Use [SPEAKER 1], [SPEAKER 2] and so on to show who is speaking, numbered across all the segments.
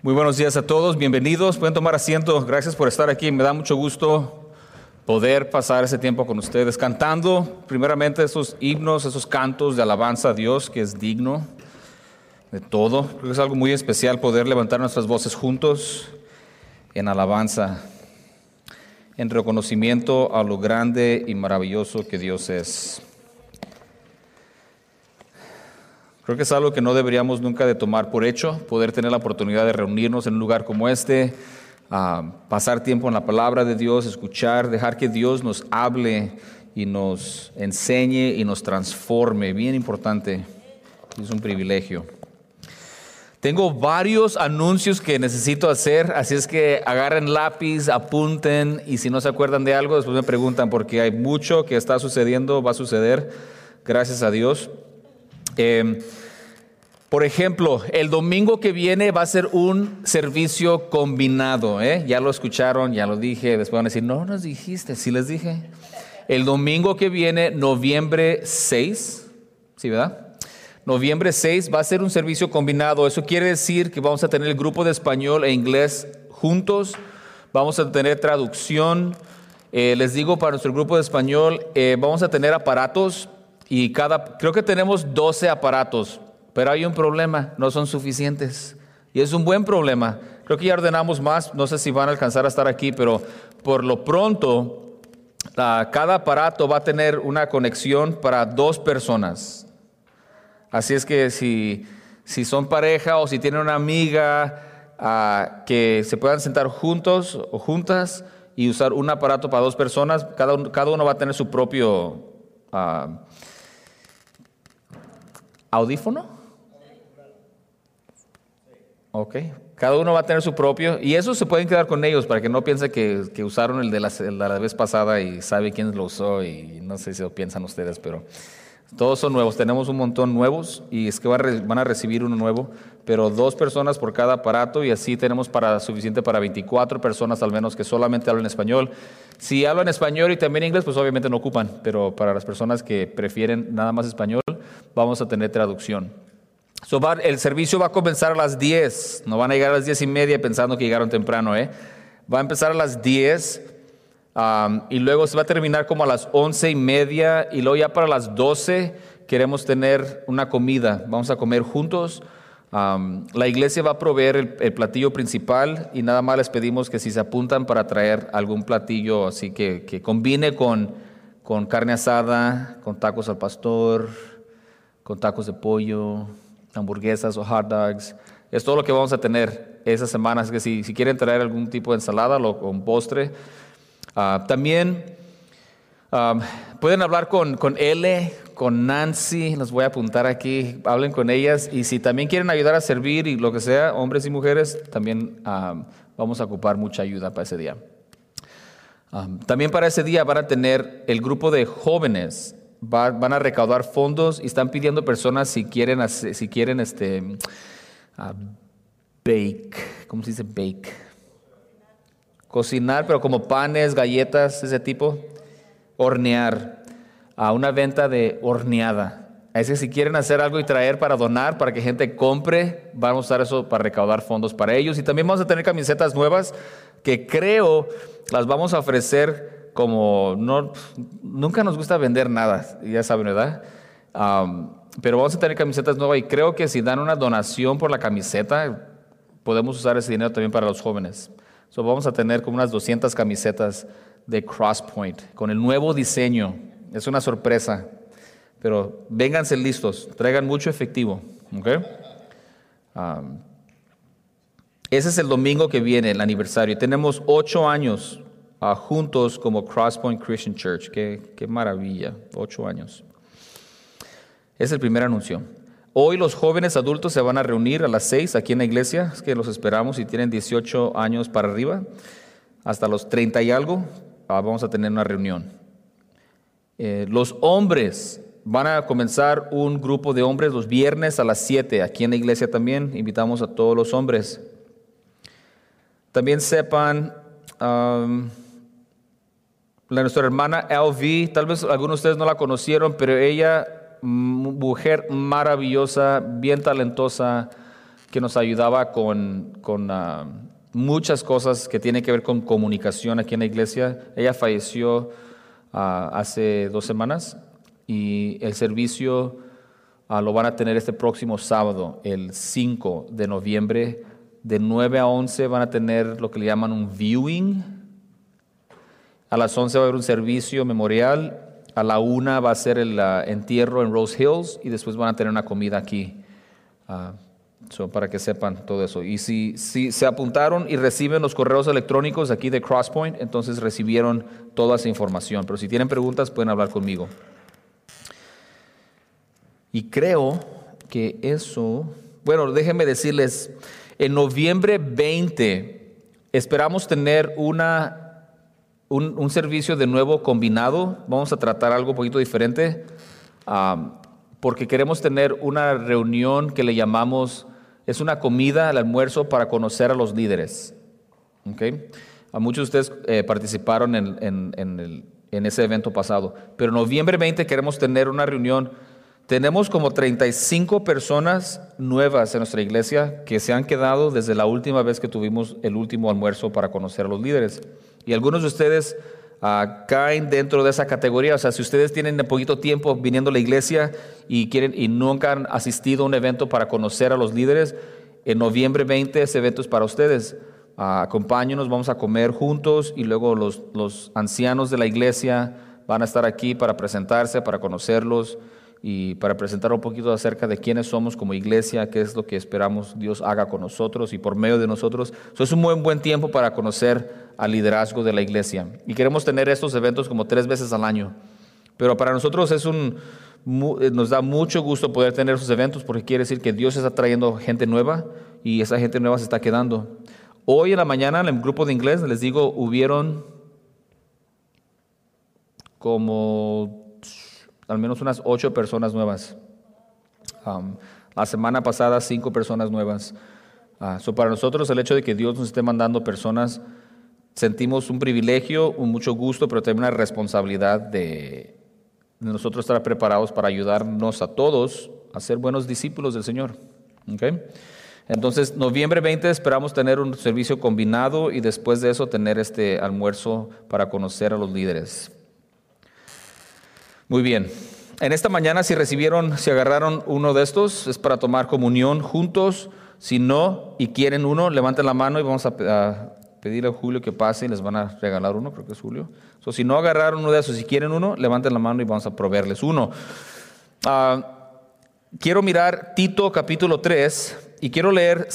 [SPEAKER 1] Muy buenos días a todos, bienvenidos, pueden tomar asiento, gracias por estar aquí, me da mucho gusto poder pasar ese tiempo con ustedes cantando primeramente esos himnos, esos cantos de alabanza a Dios que es digno de todo. Creo que es algo muy especial poder levantar nuestras voces juntos en alabanza, en reconocimiento a lo grande y maravilloso que Dios es. Creo que es algo que no deberíamos nunca de tomar por hecho, poder tener la oportunidad de reunirnos en un lugar como este, pasar tiempo en la palabra de Dios, escuchar, dejar que Dios nos hable y nos enseñe y nos transforme. Bien importante, es un privilegio. Tengo varios anuncios que necesito hacer, así es que agarren lápiz, apunten y si no se acuerdan de algo, después me preguntan porque hay mucho que está sucediendo, va a suceder, gracias a Dios. Eh, por ejemplo, el domingo que viene va a ser un servicio combinado. ¿eh? Ya lo escucharon, ya lo dije. Después van a decir, no nos dijiste. Sí les dije. El domingo que viene, noviembre 6, ¿sí, verdad? Noviembre 6 va a ser un servicio combinado. Eso quiere decir que vamos a tener el grupo de español e inglés juntos. Vamos a tener traducción. Eh, les digo, para nuestro grupo de español, eh, vamos a tener aparatos y cada, creo que tenemos 12 aparatos. Pero hay un problema, no son suficientes. Y es un buen problema. Creo que ya ordenamos más, no sé si van a alcanzar a estar aquí, pero por lo pronto, cada aparato va a tener una conexión para dos personas. Así es que si, son pareja o si tienen una amiga ah, que se puedan sentar juntos o juntas y usar un aparato para dos personas, cada, cada uno va a tener su propio uh, audífono. Ok. Cada uno va a tener su propio. Y eso se pueden quedar con ellos para que no piensen que, usaron el de, la, vez pasada y sabe quién lo usó. Y no sé si lo piensan ustedes, pero todos son nuevos. Tenemos un montón nuevos y es que van a recibir uno nuevo. Pero dos personas por cada aparato y así tenemos para suficiente para 24 personas al menos que solamente hablan español. Si hablan español y también inglés, pues obviamente no ocupan. Pero para las personas que prefieren nada más español, vamos a tener traducción el servicio va a comenzar a las 10, no van a llegar a las 10 y media pensando que llegaron temprano, ¿eh? Va a empezar a las 10 y luego se va a terminar como a las 11 y media y luego ya para las 12 queremos tener una comida, vamos a comer juntos. la iglesia va a proveer el, platillo principal y nada más les pedimos que si se apuntan para traer algún platillo así que, que combine con, con carne asada, con tacos al pastor, con tacos de pollo, hamburguesas o hot dogs. Es todo lo que vamos a tener esas semanas. Que si, si quieren traer algún tipo de ensalada o con postre. Ah, también ah, pueden hablar con, con L, con Nancy, los voy a apuntar aquí, hablen con ellas. Y si también quieren ayudar a servir y lo que sea, hombres y mujeres, también ah, vamos a ocupar mucha ayuda para ese día. también para ese día van a tener el grupo de jóvenes van a recaudar fondos y están pidiendo personas si quieren, si quieren este, uh, bake, ¿cómo se dice bake? Cocinar, pero como panes, galletas, ese tipo. Hornear, a una venta de horneada. Es que si quieren hacer algo y traer para donar, para que gente compre, vamos a usar eso para recaudar fondos para ellos. Y también vamos a tener camisetas nuevas que creo las vamos a ofrecer como no, nunca nos gusta vender nada, ya saben, ¿verdad? pero vamos a tener camisetas nuevas y creo que si dan una donación por la camiseta, podemos usar ese dinero también para los jóvenes. So, vamos a tener como unas 200 camisetas de Crosspoint con el nuevo diseño. Es una sorpresa, pero vénganse listos, traigan mucho efectivo. ese es el domingo que viene, el aniversario. Tenemos ocho años juntos como Crosspoint Christian Church. Qué, qué maravilla, ocho años. Es el primer anuncio. Hoy los jóvenes adultos se van a reunir a las seis aquí en la iglesia, es que los esperamos si tienen 18 años para arriba, hasta los 30 y algo, ah, vamos a tener una reunión. Eh, los hombres van a comenzar un grupo de hombres los viernes a las 7, aquí en la iglesia también, invitamos a todos los hombres. También sepan la, nuestra hermana LV, tal vez algunos de ustedes no la conocieron, pero ella, mujer maravillosa, bien talentosa, que nos ayudaba con, con ah, muchas cosas que tienen que ver con comunicación aquí en la iglesia. Ella falleció ah, hace dos semanas y el servicio ah, lo van a tener este próximo sábado, el 5 de noviembre. De 9 a 11 van a tener lo que le llaman un viewing. A las 11 va a haber un servicio memorial. A la 1 va a ser el entierro en Rose Hills y después van a tener una comida aquí para que sepan todo eso. Y si, si se apuntaron y reciben los correos electrónicos aquí de Crosspoint, entonces recibieron toda esa información. Pero si tienen preguntas, pueden hablar conmigo. Y creo que eso, bueno, déjenme decirles, en noviembre 20 esperamos tener una, un, servicio de nuevo combinado. Vamos a tratar algo un poquito diferente, porque queremos tener una reunión que le llamamos es una comida, el almuerzo para conocer a los líderes. ¿Okay? A muchos de ustedes eh, participaron en, ese evento pasado, pero en noviembre 20 queremos tener una reunión. Tenemos como 35 personas nuevas en nuestra iglesia que se han quedado desde la última vez que tuvimos el último almuerzo para conocer a los líderes. Y algunos de ustedes Ah, caen dentro de esa categoría. O sea, si ustedes tienen de poquito tiempo viniendo a la iglesia y, quieren, y nunca han asistido a un evento para conocer a los líderes, en noviembre 20 ese evento es para ustedes. Uh, acompáñenos, vamos a comer juntos y luego los, los ancianos de la iglesia van a estar aquí para presentarse, para conocerlos y para presentar un poquito acerca de quiénes somos como iglesia, qué es lo que esperamos Dios haga con nosotros y por medio de nosotros. Eso es un buen, buen tiempo para conocer al liderazgo de la iglesia. Y queremos tener estos eventos como tres veces al año. Pero para nosotros es un, eh, nos da mucho gusto poder tener esos eventos porque quiere decir que Dios está trayendo gente nueva y esa gente nueva se está quedando. Hoy en la mañana en el grupo de inglés, les digo, hubieron como al menos unas ocho personas nuevas. la semana pasada, cinco personas nuevas. Uh, para nosotros, el hecho de que Dios nos esté mandando personas, sentimos un privilegio, un mucho gusto, pero también una responsabilidad de, nosotros estar preparados para ayudarnos a todos a ser buenos discípulos del Señor. Entonces, noviembre 20 esperamos tener un servicio combinado y después de eso tener este almuerzo para conocer a los líderes. Muy bien. En esta mañana, si recibieron, si agarraron uno de estos, es para tomar comunión juntos. Si no y quieren uno, levanten la mano y vamos a, pedirle a Julio que pase y les van a regalar uno, creo que es Julio. si no agarraron uno de esos, si quieren uno, levanten la mano y vamos a proveerles uno. Ah, quiero mirar Tito capítulo 3 y quiero leer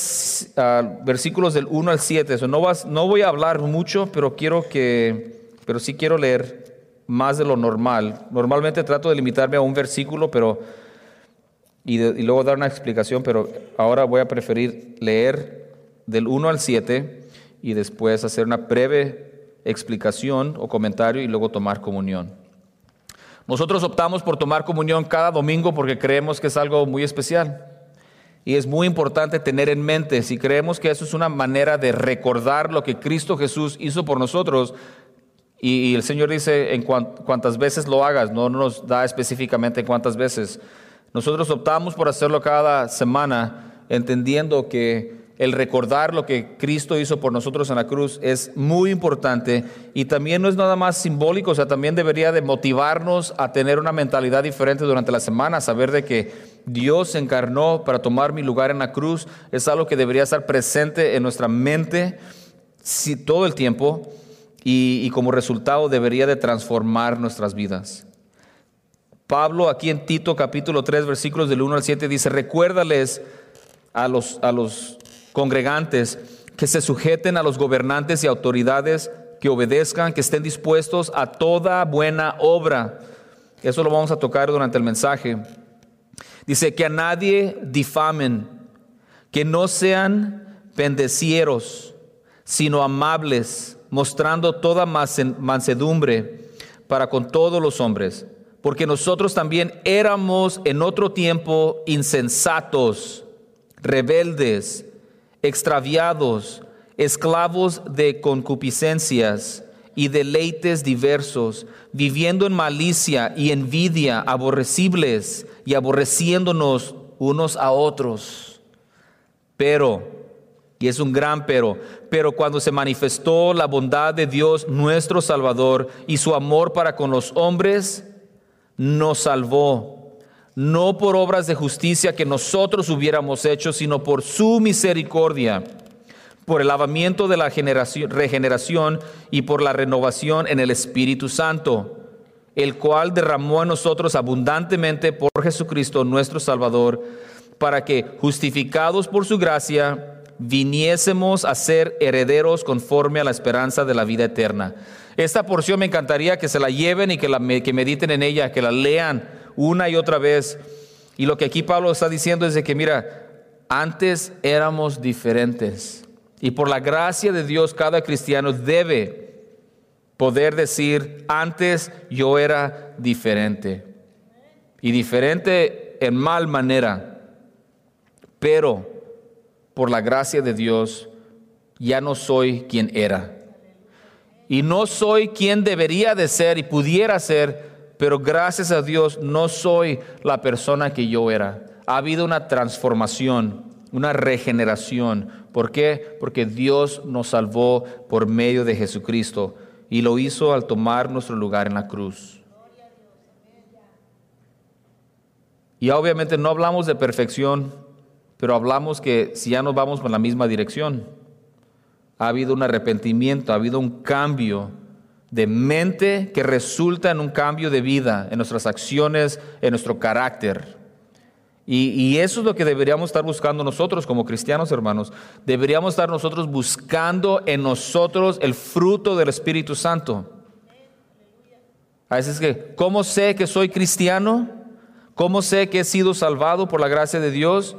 [SPEAKER 1] ah, versículos del 1 al 7. no, vas, no voy a hablar mucho, pero quiero que, pero sí quiero leer más de lo normal. Normalmente trato de limitarme a un versículo, pero y, luego dar una explicación, pero ahora voy a preferir leer del 1 al 7 y después hacer una breve explicación o comentario y luego tomar comunión. Nosotros optamos por tomar comunión cada domingo porque creemos que es algo muy especial. Y es muy importante tener en mente, si creemos que eso es una manera de recordar lo que Cristo Jesús hizo por nosotros, y, el Señor dice en cuantas veces lo hagas, no nos da específicamente cuántas veces. Nosotros optamos por hacerlo cada semana, entendiendo que el recordar lo que Cristo hizo por nosotros en la cruz es muy importante y también no es nada más simbólico, o sea, también debería de motivarnos a tener una mentalidad diferente durante la semana, saber de que Dios se encarnó para tomar mi lugar en la cruz, es algo que debería estar presente en nuestra mente todo el tiempo y, como resultado debería de transformar nuestras vidas. Pablo aquí en Tito capítulo 3 versículos del 1 al 7 dice, recuérdales a los, a los congregantes que se sujeten a los gobernantes y autoridades, que obedezcan, que estén dispuestos a toda buena obra. Eso lo vamos a tocar durante el mensaje. Dice que a nadie difamen, que no sean bendecieros, sino amables mostrando toda mansedumbre para con todos los hombres, porque nosotros también éramos en otro tiempo insensatos, rebeldes, extraviados, esclavos de concupiscencias y deleites diversos, viviendo en malicia y envidia, aborrecibles y aborreciéndonos unos a otros. Pero, y es un gran pero, pero cuando se manifestó la bondad de Dios nuestro Salvador y su amor para con los hombres, nos salvó, no por obras de justicia que nosotros hubiéramos hecho, sino por su misericordia, por el lavamiento de la regeneración y por la renovación en el Espíritu Santo el cual derramó en nosotros abundantemente por Jesucristo nuestro Salvador, para que, justificados por su gracia, viniésemos a ser herederos conforme a la esperanza de la vida eterna. Esta porción me encantaría que se la lleven y que, la, que mediten en ella, que la lean una y otra vez. Y lo que aquí Pablo está diciendo es de que, mira, antes éramos diferentes. Y por la gracia de Dios, cada cristiano debe poder decir, antes yo era diferente. Y diferente en mal manera. Pero por la gracia de Dios ya no soy quien era. Y no soy quien debería de ser y pudiera ser, pero gracias a Dios no soy la persona que yo era. Ha habido una transformación, una regeneración. ¿Por qué? Porque Dios nos salvó por medio de Jesucristo y lo hizo al tomar nuestro lugar en la cruz. Y obviamente no hablamos de perfección, pero hablamos que si ya nos vamos por la misma dirección, ha habido un arrepentimiento, ha habido un cambio de mente que resulta en un cambio de vida, en nuestras acciones, en nuestro carácter. Y, eso es lo que deberíamos estar buscando nosotros como cristianos, hermanos. Deberíamos estar nosotros buscando en nosotros el fruto del Espíritu Santo. A veces que, ¿cómo sé que soy cristiano? ¿Cómo sé que he sido salvado por la gracia de Dios?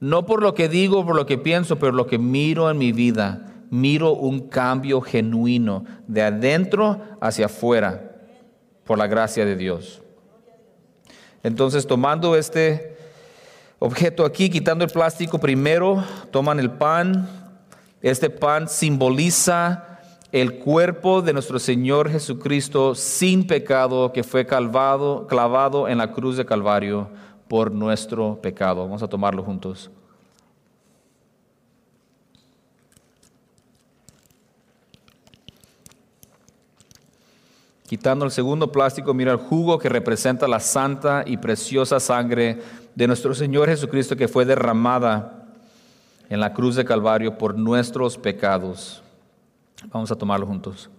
[SPEAKER 1] No por lo que digo, por lo que pienso, pero lo que miro en mi vida. Miro un cambio genuino de adentro hacia afuera por la gracia de Dios. Entonces, tomando este objeto aquí, quitando el plástico primero, toman el pan. Este pan simboliza el cuerpo de nuestro Señor Jesucristo sin pecado que fue calvado, clavado en la cruz de Calvario por nuestro pecado. Vamos a tomarlo juntos. Quitando el segundo plástico, mira el jugo que representa la santa y preciosa sangre de nuestro Señor Jesucristo que fue derramada en la cruz de Calvario por nuestros pecados. Vamos a tomarlo juntos.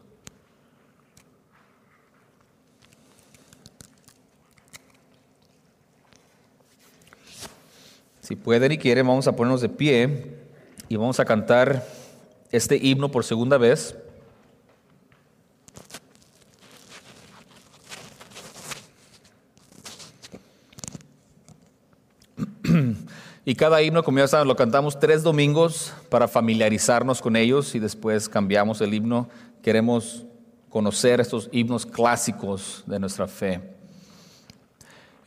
[SPEAKER 1] Si pueden y quieren, vamos a ponernos de pie y vamos a cantar este himno por segunda vez. Y cada himno, como ya saben, lo cantamos tres domingos para familiarizarnos con ellos y después cambiamos el himno. Queremos conocer estos himnos clásicos de nuestra fe.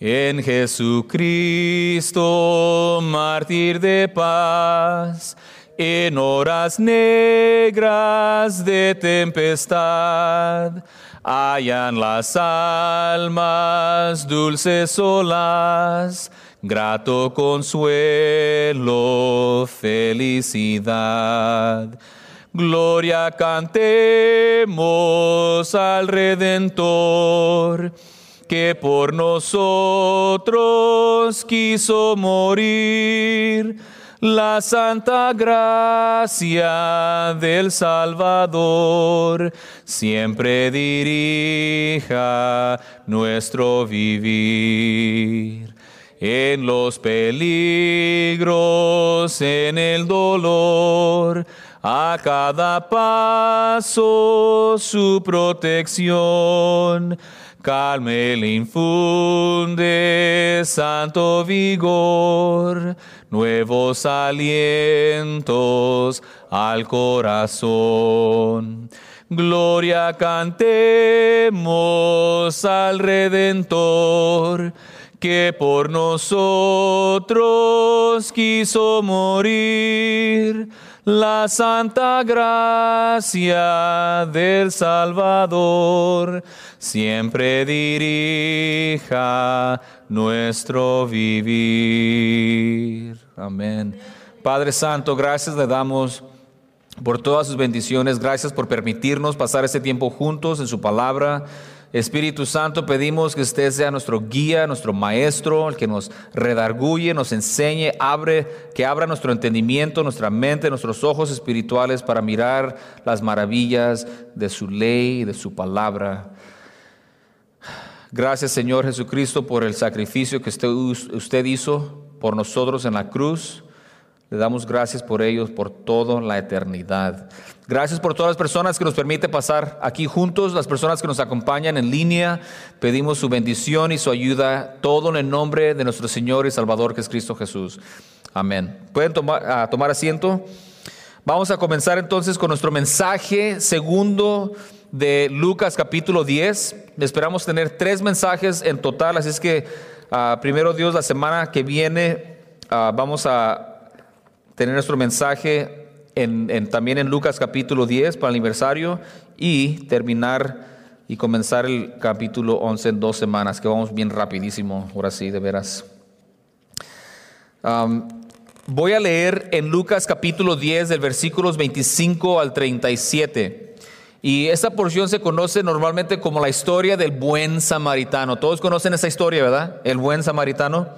[SPEAKER 1] En Jesucristo, mártir de paz, en horas negras de tempestad, hallan las almas dulces olas grato consuelo, felicidad. Gloria cantemos al Redentor, que por nosotros quiso morir. La santa gracia del Salvador siempre dirija nuestro vivir en los peligros, en el dolor, a cada paso su protección. Calme infunde santo vigor, nuevos alientos al corazón. Gloria cantemos al Redentor que por nosotros quiso morir. La santa gracia del Salvador siempre dirija nuestro vivir. Amén. Padre Santo, gracias le damos por todas sus bendiciones. Gracias por permitirnos pasar este tiempo juntos en su palabra. Espíritu Santo, pedimos que usted sea nuestro guía, nuestro maestro, el que nos redarguye, nos enseñe, abre, que abra nuestro entendimiento, nuestra mente, nuestros ojos espirituales para mirar las maravillas de su ley y de su palabra. Gracias Señor Jesucristo por el sacrificio que usted, usted hizo por nosotros en la cruz. Le damos gracias por ellos por toda la eternidad. Gracias por todas las personas que nos permite pasar aquí juntos, las personas que nos acompañan en línea. Pedimos su bendición y su ayuda, todo en el nombre de nuestro Señor y Salvador que es Cristo Jesús. Amén. ¿Pueden tomar, asiento? Vamos a comenzar entonces con nuestro mensaje segundo de Lucas capítulo 10. Esperamos tener tres mensajes en total, así es que ah, primero Dios, la semana que viene ah, vamos a tener nuestro mensaje en, también en Lucas capítulo 10 para el aniversario y terminar y comenzar el capítulo 11 en dos semanas, que vamos bien rapidísimo, ahora sí, de veras. voy a leer en Lucas capítulo 10 del versículos 25 al 37. Y esta porción se conoce normalmente como la historia del buen samaritano. Todos conocen esa historia, ¿verdad? El buen samaritano.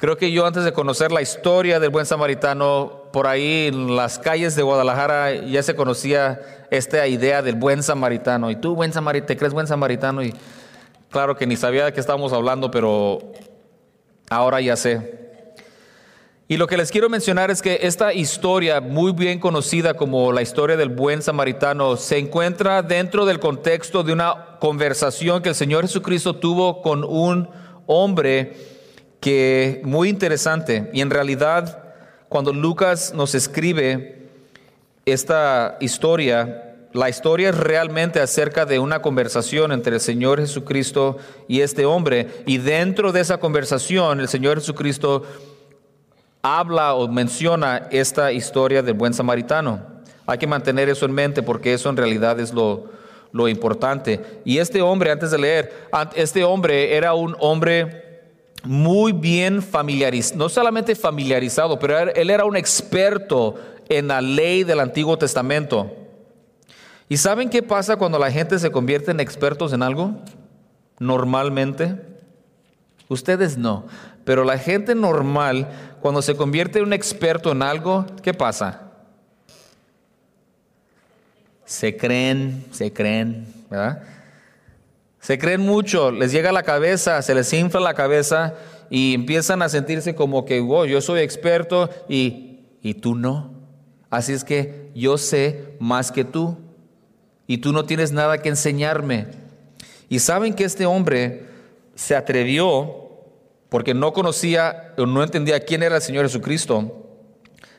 [SPEAKER 1] Creo que yo antes de conocer la historia del buen samaritano, por ahí en las calles de Guadalajara ya se conocía esta idea del buen samaritano. Y tú, buen samaritano, ¿te crees buen samaritano? Y claro que ni sabía de qué estábamos hablando, pero ahora ya sé. Y lo que les quiero mencionar es que esta historia, muy bien conocida como la historia del buen samaritano, se encuentra dentro del contexto de una conversación que el Señor Jesucristo tuvo con un hombre que muy interesante y en realidad cuando Lucas nos escribe esta historia, la historia es realmente acerca de una conversación entre el Señor Jesucristo y este hombre y dentro de esa conversación el Señor Jesucristo habla o menciona esta historia del buen samaritano. Hay que mantener eso en mente porque eso en realidad es lo, lo importante. Y este hombre, antes de leer, este hombre era un hombre muy bien familiarizado, no solamente familiarizado, pero él era un experto en la ley del Antiguo Testamento. ¿Y saben qué pasa cuando la gente se convierte en expertos en algo? Normalmente. Ustedes no, pero la gente normal, cuando se convierte en un experto en algo, ¿qué pasa? Se creen, se creen, ¿verdad? Se creen mucho, les llega a la cabeza, se les infla la cabeza y empiezan a sentirse como que, wow, yo soy experto y, y tú no. Así es que yo sé más que tú y tú no tienes nada que enseñarme. Y saben que este hombre se atrevió porque no conocía o no entendía quién era el Señor Jesucristo.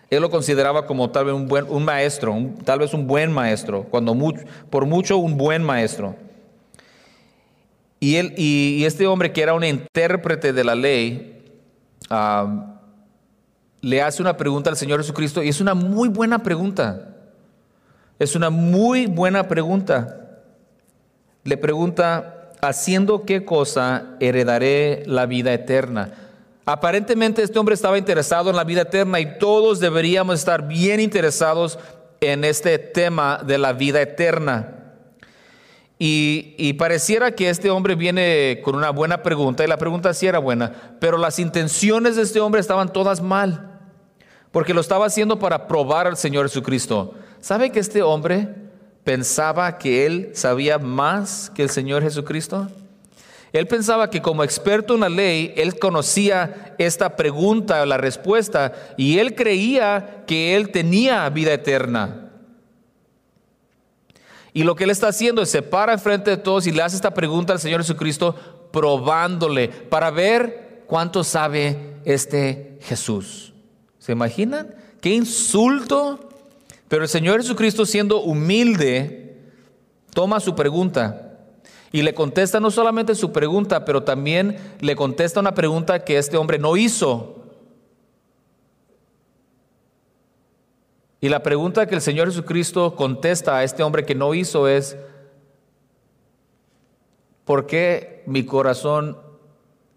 [SPEAKER 1] Él lo consideraba como tal vez un, buen, un maestro, tal vez un buen maestro, cuando por mucho un buen maestro. Y, él, y, este hombre que era un intérprete de la ley, le hace una pregunta al Señor Jesucristo y es una muy buena pregunta. Es una muy buena pregunta. Le pregunta, ¿haciendo qué cosa heredaré la vida eterna? Aparentemente este hombre estaba interesado en la vida eterna y todos deberíamos estar bien interesados en este tema de la vida eterna. Y, pareciera que este hombre viene con una buena pregunta, y la pregunta sí era buena, pero las intenciones de este hombre estaban todas mal, porque lo estaba haciendo para probar al Señor Jesucristo. ¿Sabe que este hombre pensaba que él sabía más que el Señor Jesucristo? Él pensaba que como experto en la ley, él conocía esta pregunta la respuesta, y él creía que él tenía vida eterna. Y lo que él está haciendo es se para enfrente de todos y le hace esta pregunta al Señor Jesucristo, probándole para ver cuánto sabe este Jesús. ¿Se imaginan? Qué insulto. Pero el Señor Jesucristo siendo humilde, toma su pregunta y le contesta no solamente su pregunta, pero también le contesta una pregunta que este hombre no hizo. Y la pregunta que el Señor Jesucristo contesta a este hombre que no hizo es, ¿por qué mi corazón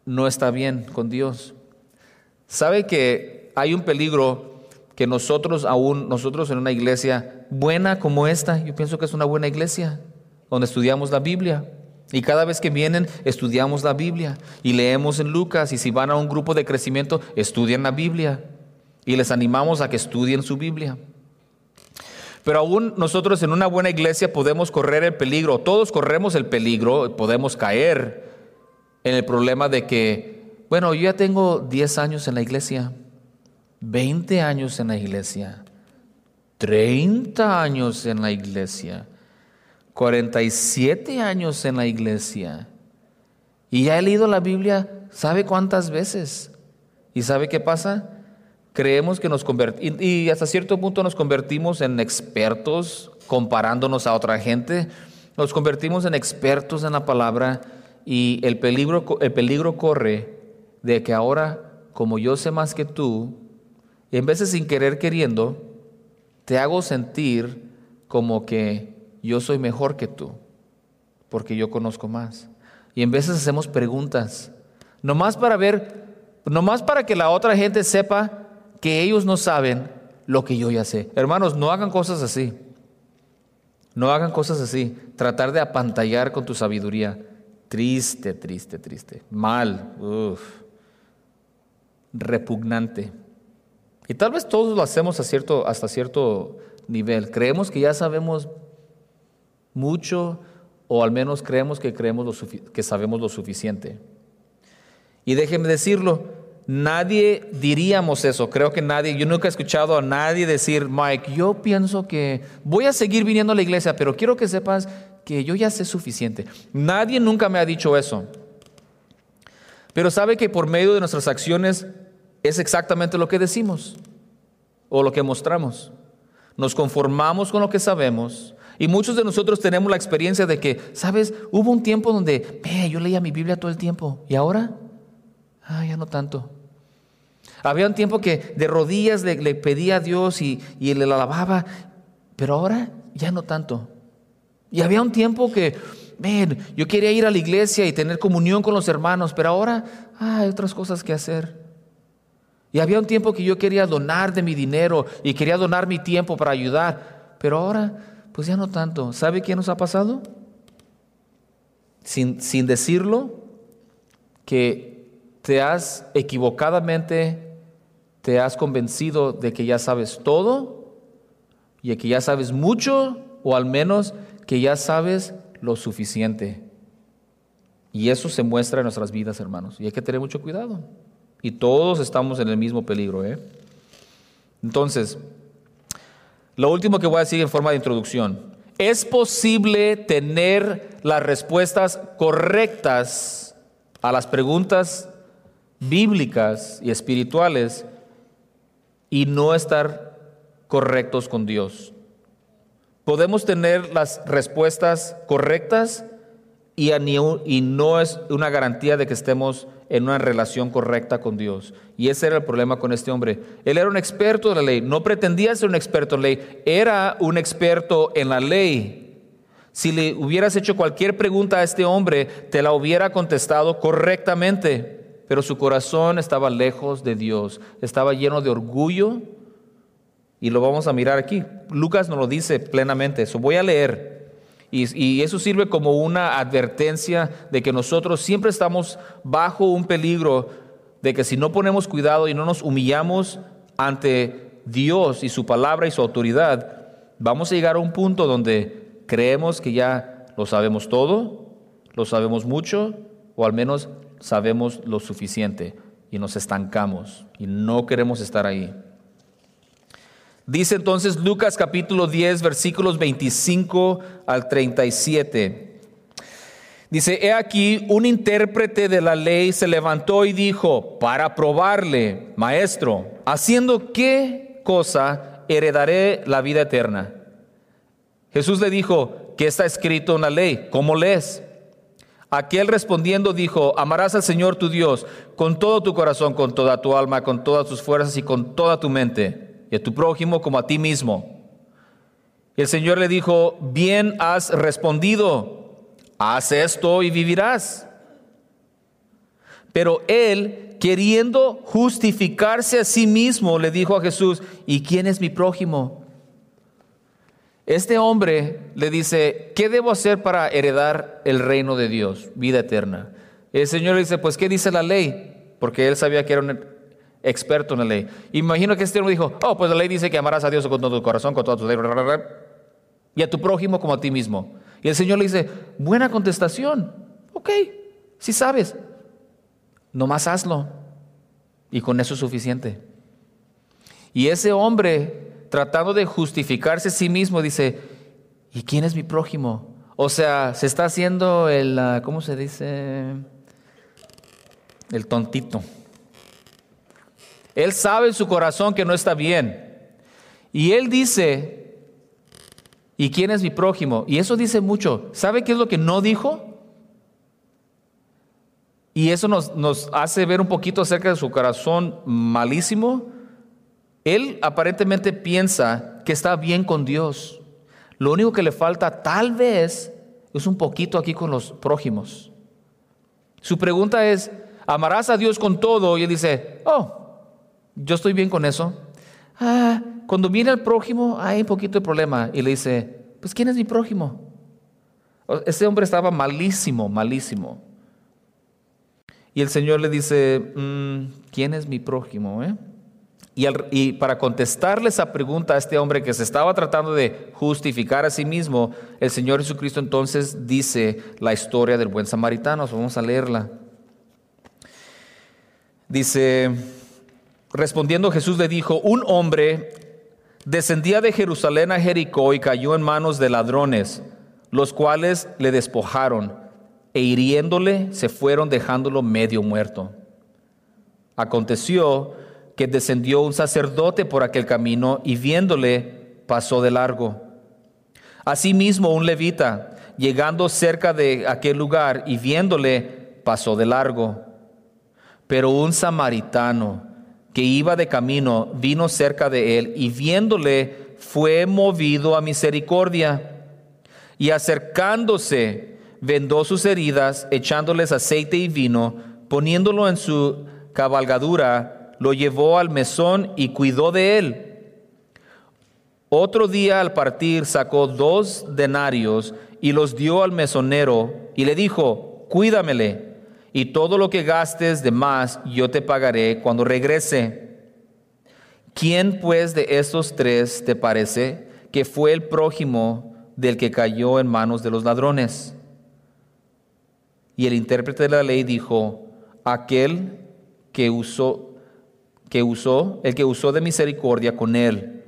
[SPEAKER 1] no está bien con Dios? ¿Sabe que hay un peligro que nosotros aún, nosotros en una iglesia buena como esta, yo pienso que es una buena iglesia, donde estudiamos la Biblia. Y cada vez que vienen, estudiamos la Biblia y leemos en Lucas. Y si van a un grupo de crecimiento, estudian la Biblia. Y les animamos a que estudien su Biblia. Pero aún nosotros en una buena iglesia podemos correr el peligro, todos corremos el peligro, podemos caer en el problema de que, bueno, yo ya tengo 10 años en la iglesia, 20 años en la iglesia, 30 años en la iglesia, 47 años en la iglesia. Y ya he leído la Biblia, ¿sabe cuántas veces? ¿Y sabe qué pasa? Creemos que nos convertimos, y hasta cierto punto nos convertimos en expertos comparándonos a otra gente, nos convertimos en expertos en la palabra y el peligro, el peligro corre de que ahora, como yo sé más que tú, en vez de sin querer queriendo, te hago sentir como que yo soy mejor que tú, porque yo conozco más. Y en veces hacemos preguntas, nomás para ver, nomás para que la otra gente sepa que ellos no saben lo que yo ya sé. Hermanos, no hagan cosas así. No hagan cosas así. Tratar de apantallar con tu sabiduría. Triste, triste, triste. Mal. Repugnante. Y tal vez todos lo hacemos cierto, hasta cierto nivel. Creemos que ya sabemos mucho o al menos creemos que, creemos que sabemos lo suficiente. Y déjenme decirlo, Nadie diríamos eso, creo que nadie, yo nunca he escuchado a nadie decir, Mike, yo pienso que voy a seguir viniendo a la iglesia, pero quiero que sepas que yo ya sé suficiente. Nadie nunca me ha dicho eso. Pero sabe que por medio de nuestras acciones es exactamente lo que decimos o lo que mostramos. Nos conformamos con lo que sabemos. Y muchos de nosotros tenemos la experiencia de que, ¿sabes? Hubo un tiempo donde, yo leía mi Biblia todo el tiempo. ¿Y ahora? Ah, ya no tanto. Había un tiempo que de rodillas le, pedía a Dios y, y le alababa, pero ahora ya no tanto. Y había un tiempo que, ven, yo quería ir a la iglesia y tener comunión con los hermanos, pero ahora ah, hay otras cosas que hacer. Y había un tiempo que yo quería donar de mi dinero y quería donar mi tiempo para ayudar, pero ahora, pues ya no tanto. ¿Sabe qué nos ha pasado? Sin, sin decirlo, que te has equivocadamente, te has convencido de que ya sabes todo y que ya sabes mucho o al menos que ya sabes lo suficiente. Y eso se muestra en nuestras vidas, hermanos. Y hay que tener mucho cuidado. Y todos estamos en el mismo peligro. ¿eh? Entonces, lo último que voy a decir en forma de introducción. Es posible tener las respuestas correctas a las preguntas bíblicas y espirituales y no estar correctos con Dios. Podemos tener las respuestas correctas y, y no es una garantía de que estemos en una relación correcta con Dios. Y ese era el problema con este hombre. Él era un experto de la ley, no pretendía ser un experto en la ley, era un experto en la ley. Si le hubieras hecho cualquier pregunta a este hombre, te la hubiera contestado correctamente pero su corazón estaba lejos de Dios, estaba lleno de orgullo y lo vamos a mirar aquí. Lucas nos lo dice plenamente, eso voy a leer. Y, eso sirve como una advertencia de que nosotros siempre estamos bajo un peligro de que si no ponemos cuidado y no nos humillamos ante Dios y su palabra y su autoridad, vamos a llegar a un punto donde creemos que ya lo sabemos todo, lo sabemos mucho, o al menos sabemos lo suficiente y nos estancamos y no queremos estar ahí. Dice entonces Lucas capítulo 10 versículos 25 al 37. Dice, he aquí un intérprete de la ley se levantó y dijo, para probarle, maestro, haciendo qué cosa heredaré la vida eterna. Jesús le dijo, ¿qué está escrito en la ley? ¿Cómo lees? Aquel respondiendo dijo, amarás al Señor tu Dios con todo tu corazón, con toda tu alma, con todas tus fuerzas y con toda tu mente, y a tu prójimo como a ti mismo. Y el Señor le dijo, bien has respondido, haz esto y vivirás. Pero él, queriendo justificarse a sí mismo, le dijo a Jesús, ¿y quién es mi prójimo? Este hombre le dice, ¿qué debo hacer para heredar el reino de Dios, vida eterna? El Señor le dice, pues ¿qué dice la ley? Porque él sabía que era un experto en la ley. Imagino que este hombre dijo, oh, pues la ley dice que amarás a Dios con todo tu corazón, con toda tu y a tu prójimo como a ti mismo. Y el Señor le dice, buena contestación, ok, si sabes, nomás hazlo. Y con eso es suficiente. Y ese hombre tratando de justificarse a sí mismo, dice, ¿y quién es mi prójimo? O sea, se está haciendo el, ah, ¿cómo se dice? El tontito. Él sabe en su corazón que no está bien. Y él dice, ¿y quién es mi prójimo? Y eso dice mucho. ¿Sabe qué es lo que no dijo? Y eso nos, hace ver un poquito acerca de su corazón malísimo él aparentemente piensa que está bien con Dios. Lo único que le falta tal vez es un poquito aquí con los prójimos. Su pregunta es, ¿amarás a Dios con todo? Y él dice, oh, yo estoy bien con eso. Ah, cuando viene el prójimo hay un poquito de problema. Y le dice, pues ¿quién es mi prójimo? Ese hombre estaba malísimo, malísimo. Y el Señor le dice, mm, ¿quién es mi prójimo? Eh? Y, para contestarle esa pregunta a este hombre que se estaba tratando de justificar a sí mismo, el Señor Jesucristo entonces dice la historia del buen samaritano. Vamos a leerla. Dice, respondiendo Jesús le dijo, un hombre descendía de Jerusalén a Jericó y cayó en manos de ladrones, los cuales le despojaron e hiriéndole se fueron dejándolo medio muerto. Aconteció que descendió un sacerdote por aquel camino y viéndole pasó de largo. Asimismo un levita, llegando cerca de aquel lugar y viéndole, pasó de largo. Pero un samaritano que iba de camino vino cerca de él y viéndole fue movido a misericordia. Y acercándose, vendó sus heridas, echándoles aceite y vino, poniéndolo en su cabalgadura, lo llevó al mesón y cuidó de él. Otro día al partir sacó dos denarios y los dio al mesonero y le dijo, cuídamele, y todo lo que gastes de más yo te pagaré cuando regrese. ¿Quién pues de estos tres te parece que fue el prójimo del que cayó en manos de los ladrones? Y el intérprete de la ley dijo, aquel que usó que usó, el que usó de misericordia con él.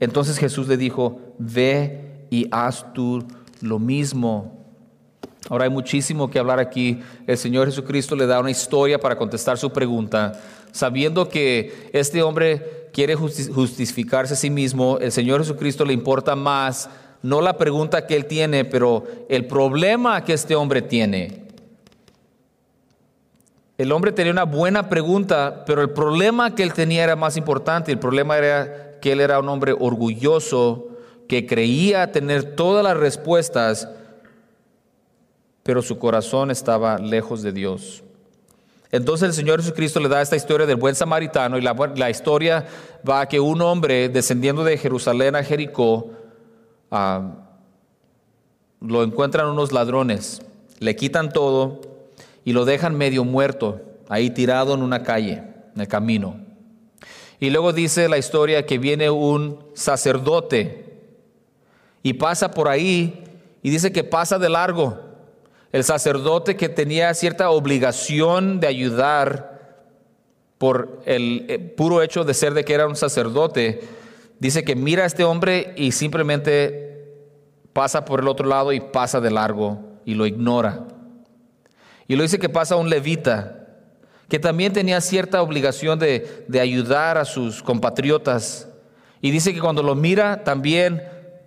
[SPEAKER 1] Entonces Jesús le dijo, ve y haz tú lo mismo. Ahora hay muchísimo que hablar aquí. El Señor Jesucristo le da una historia para contestar su pregunta. Sabiendo que este hombre quiere justificarse a sí mismo, el Señor Jesucristo le importa más no la pregunta que él tiene, pero el problema que este hombre tiene. El hombre tenía una buena pregunta, pero el problema que él tenía era más importante. El problema era que él era un hombre orgulloso, que creía tener todas las respuestas, pero su corazón estaba lejos de Dios. Entonces el Señor Jesucristo le da esta historia del buen samaritano y la, historia va a que un hombre descendiendo de Jerusalén a Jericó ah, lo encuentran unos ladrones, le quitan todo, y lo dejan medio muerto, ahí tirado en una calle, en el camino. Y luego dice la historia que viene un sacerdote y pasa por ahí y dice que pasa de largo. El sacerdote que tenía cierta obligación de ayudar por el eh, puro hecho de ser de que era un sacerdote, dice que mira a este hombre y simplemente pasa por el otro lado y pasa de largo y lo ignora. Y lo dice que pasa un levita, que también tenía cierta obligación de, de ayudar a sus compatriotas. Y dice que cuando lo mira también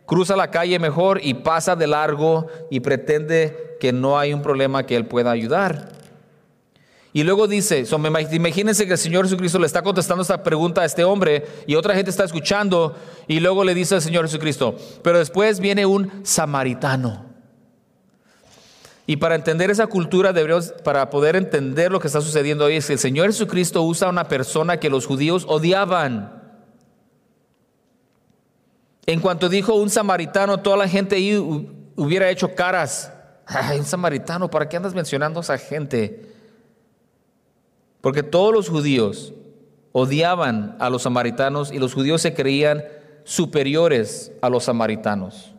[SPEAKER 1] cruza la calle mejor y pasa de largo y pretende que no hay un problema que él pueda ayudar. Y luego dice, imagínense que el Señor Jesucristo le está contestando esta pregunta a este hombre y otra gente está escuchando y luego le dice al Señor Jesucristo, pero después viene un samaritano. Y para entender esa cultura, deberíamos, para poder entender lo que está sucediendo hoy, es que el Señor Jesucristo usa a una persona que los judíos odiaban. En cuanto dijo un samaritano, toda la gente ahí hubiera hecho caras. Ay, un samaritano, ¿para qué andas mencionando a esa gente? Porque todos los judíos odiaban a los samaritanos y los judíos se creían superiores a los samaritanos.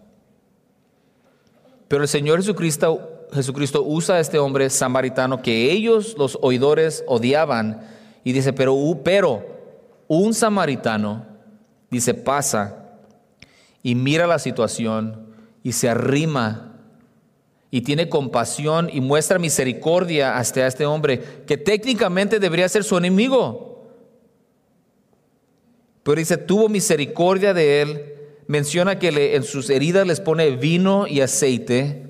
[SPEAKER 1] Pero el Señor Jesucristo Jesucristo usa a este hombre samaritano que ellos, los oidores, odiaban. Y dice, pero, pero un samaritano, dice, pasa y mira la situación y se arrima y tiene compasión y muestra misericordia hasta este hombre que técnicamente debería ser su enemigo. Pero dice, tuvo misericordia de él. Menciona que le, en sus heridas les pone vino y aceite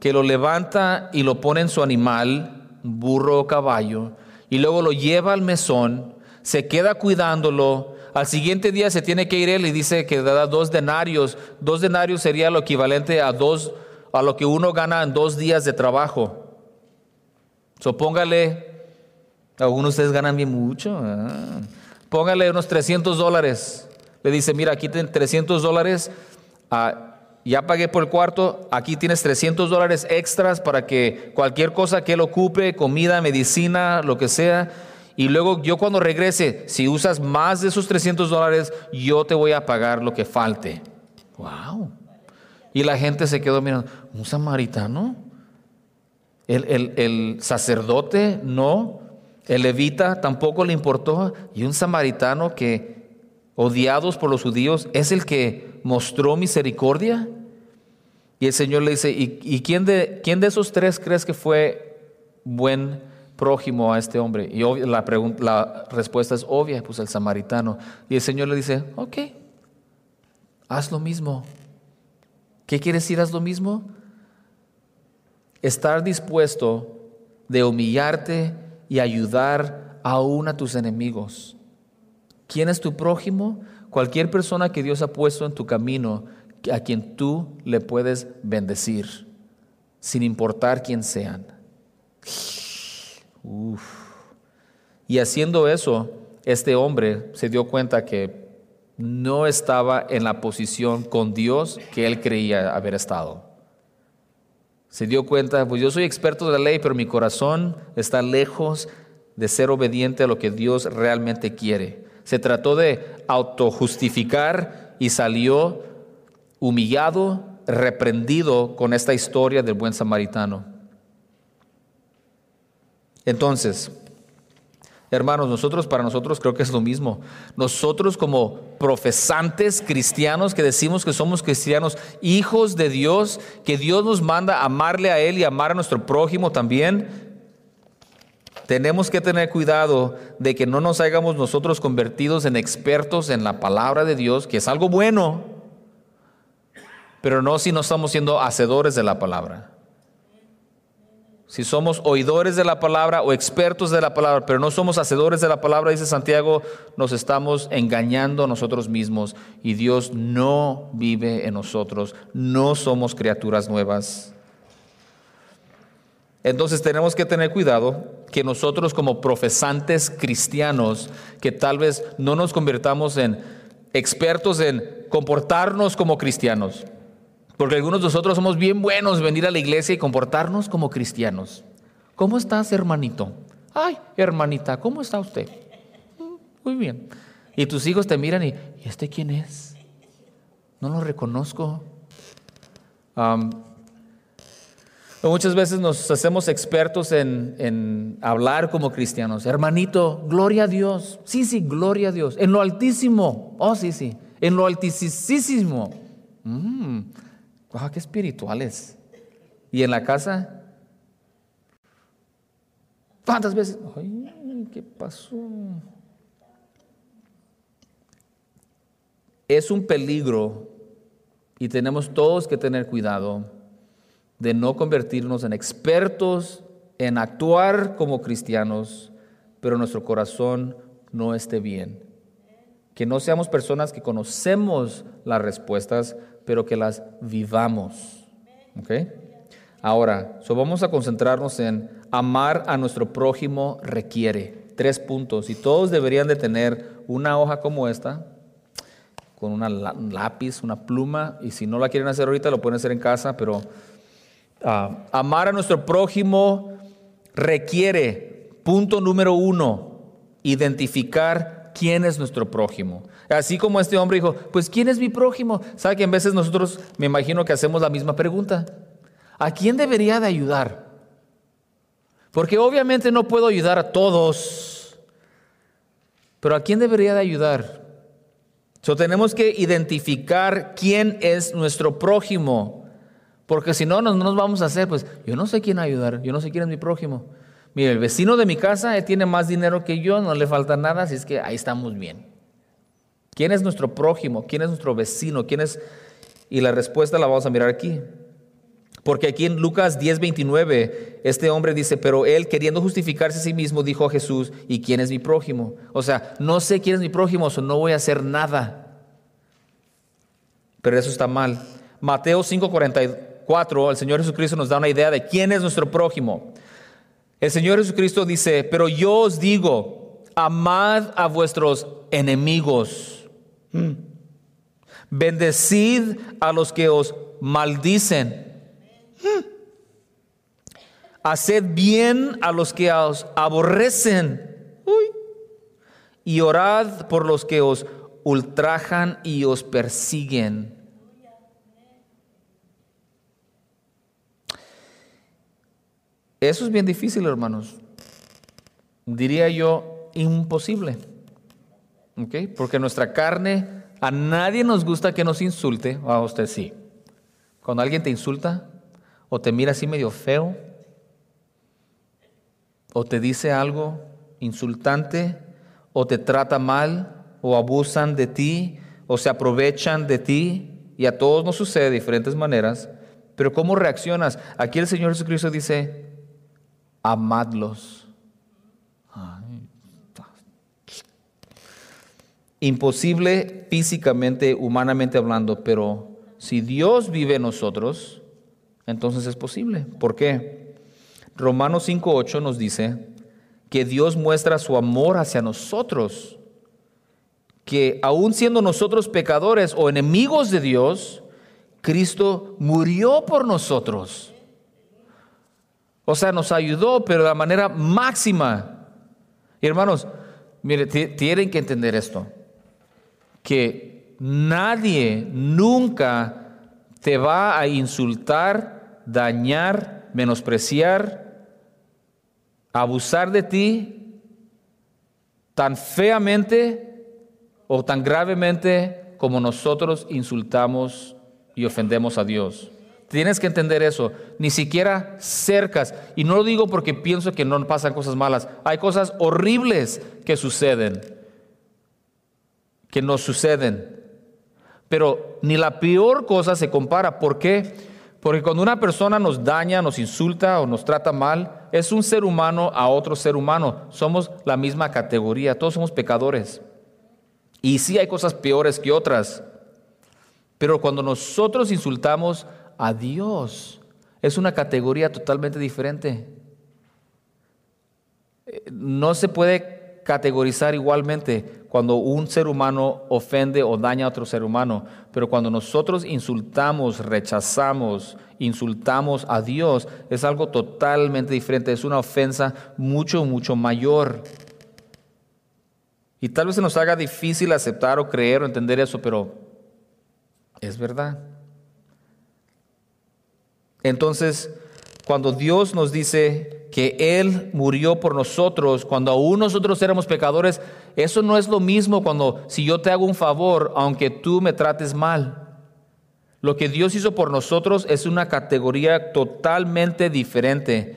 [SPEAKER 1] que lo levanta y lo pone en su animal, burro o caballo, y luego lo lleva al mesón, se queda cuidándolo. Al siguiente día se tiene que ir él y dice que da dos denarios. Dos denarios sería lo equivalente a dos a lo que uno gana en dos días de trabajo. So, póngale, algunos de ustedes ganan bien mucho. Ah. Póngale unos 300 dólares. Le dice, mira, aquí tienen 300 dólares. Ah, ya pagué por el cuarto, aquí tienes 300 dólares extras para que cualquier cosa que él ocupe, comida, medicina, lo que sea, y luego yo cuando regrese, si usas más de esos 300 dólares, yo te voy a pagar lo que falte. ¡Wow! Y la gente se quedó mirando, ¿un samaritano? El, el, el sacerdote no, el levita tampoco le importó, y un samaritano que, odiados por los judíos, es el que mostró misericordia. Y el Señor le dice, ¿y, quién, de, quién de esos tres crees que fue buen prójimo a este hombre? Y la, respuesta es obvia, pues el samaritano. Y el Señor le dice, ok, haz lo mismo. ¿Qué quiere decir haz lo mismo? Estar dispuesto de humillarte y ayudar aún a tus enemigos. ¿Quién es tu prójimo? Cualquier persona que Dios ha puesto en tu camino a quien tú le puedes bendecir, sin importar quién sean. Y haciendo eso, este hombre se dio cuenta que no estaba en la posición con Dios que él creía haber estado. Se dio cuenta, pues yo soy experto de la ley, pero mi corazón está lejos de ser obediente a lo que Dios realmente quiere. Se trató de autojustificar y salió humillado, reprendido con esta historia del buen samaritano. Entonces, hermanos, nosotros para nosotros creo que es lo mismo. Nosotros como profesantes cristianos que decimos que somos cristianos, hijos de Dios, que Dios nos manda amarle a Él y amar a nuestro prójimo también, tenemos que tener cuidado de que no nos hayamos nosotros convertidos en expertos en la palabra de Dios, que es algo bueno, pero no si no estamos siendo hacedores de la palabra. Si somos oidores de la palabra o expertos de la palabra, pero no somos hacedores de la palabra, dice Santiago, nos estamos engañando a nosotros mismos y Dios no vive en nosotros, no somos criaturas nuevas. Entonces tenemos que tener cuidado que nosotros como profesantes cristianos, que tal vez no nos convirtamos en expertos en comportarnos como cristianos, porque algunos de nosotros somos bien buenos venir a la iglesia y comportarnos como cristianos. ¿Cómo estás, hermanito? Ay, hermanita, ¿cómo está usted? Mm, muy bien. Y tus hijos te miran y, ¿y este quién es? No lo reconozco. Muchas veces nos hacemos expertos en, en, hablar como cristianos. Hermanito, gloria a Dios. Sí, sí, gloria a Dios. En lo altísimo. Oh, sí, sí. En lo altísimo. Mm. ¡Ah, qué espirituales! ¿Y en la casa? ¿Cuántas veces? ¡Ay, qué pasó! Es un peligro y tenemos todos que tener cuidado de no convertirnos en expertos en actuar como cristianos, pero nuestro corazón no esté bien. Que no seamos personas que conocemos las respuestas, pero que las vivamos. Ahora, so vamos a concentrarnos en amar a nuestro prójimo requiere. Tres puntos. Y todos deberían de tener una hoja como esta, con una lápiz, una pluma. Y si no la quieren hacer ahorita, lo pueden hacer en casa. Pero ah, amar a nuestro prójimo requiere, punto número uno, identificar quién es nuestro prójimo. Así como este hombre dijo, pues ¿quién es mi prójimo? ¿Sabe que en veces nosotros me imagino que hacemos la misma pregunta? ¿A quién debería de ayudar? Porque obviamente no puedo ayudar a todos, pero ¿a quién debería de ayudar? So, tenemos que identificar quién es nuestro prójimo, porque si no, no nos vamos a hacer, pues yo no sé quién ayudar, yo no sé quién es mi prójimo. Mire, el vecino de mi casa tiene más dinero que yo, no le falta nada, así es que ahí estamos bien. ¿Quién es nuestro prójimo? ¿Quién es nuestro vecino? ¿Quién es? Y la respuesta la vamos a mirar aquí. Porque aquí en Lucas 10:29, este hombre dice, pero él queriendo justificarse a sí mismo, dijo a Jesús, ¿y quién es mi prójimo? O sea, no sé quién es mi prójimo, o no voy a hacer nada. Pero eso está mal. Mateo 5:44, el Señor Jesucristo nos da una idea de quién es nuestro prójimo. El Señor Jesucristo dice, pero yo os digo, amad a vuestros enemigos. Hmm. Bendecid a los que os maldicen Haced bien a los que os aborrecen. Y orad por los que os ultrajan y os persiguen. Eso es bien difícil, hermanos. Diría yo, imposible. Porque nuestra carne, a nadie nos gusta que nos insulte, a usted sí. Cuando alguien te insulta, o te mira así medio feo, o te dice algo insultante, o te trata mal, o abusan de ti, o se aprovechan de ti, y a todos nos sucede de diferentes maneras, pero ¿cómo reaccionas? Aquí el Señor Jesucristo dice, amadlos. Imposible físicamente, humanamente hablando, pero si Dios vive en nosotros, entonces es posible. ¿Por qué? Romanos 5.8 nos dice que Dios muestra su amor hacia nosotros, que aun siendo nosotros pecadores o enemigos de Dios, Cristo murió por nosotros. O sea, nos ayudó, pero de la manera máxima. Y hermanos, mire, tienen que entender esto, que nadie nunca te va a insultar dañar, menospreciar, abusar de ti tan feamente o tan gravemente como nosotros insultamos y ofendemos a Dios. Tienes que entender eso, ni siquiera cercas. Y no lo digo porque pienso que no pasan cosas malas. Hay cosas horribles que suceden, que nos suceden. Pero ni la peor cosa se compara. ¿Por qué? Porque cuando una persona nos daña, nos insulta o nos trata mal, es un ser humano a otro ser humano. Somos la misma categoría, todos somos pecadores. Y sí hay cosas peores que otras. Pero cuando nosotros insultamos a Dios, es una categoría totalmente diferente. No se puede categorizar igualmente cuando un ser humano ofende o daña a otro ser humano, pero cuando nosotros insultamos, rechazamos, insultamos a Dios, es algo totalmente diferente, es una ofensa mucho, mucho mayor. Y tal vez se nos haga difícil aceptar o creer o entender eso, pero es verdad. Entonces, cuando Dios nos dice que Él murió por nosotros, cuando aún nosotros éramos pecadores, eso no es lo mismo cuando si yo te hago un favor, aunque tú me trates mal. Lo que Dios hizo por nosotros es una categoría totalmente diferente.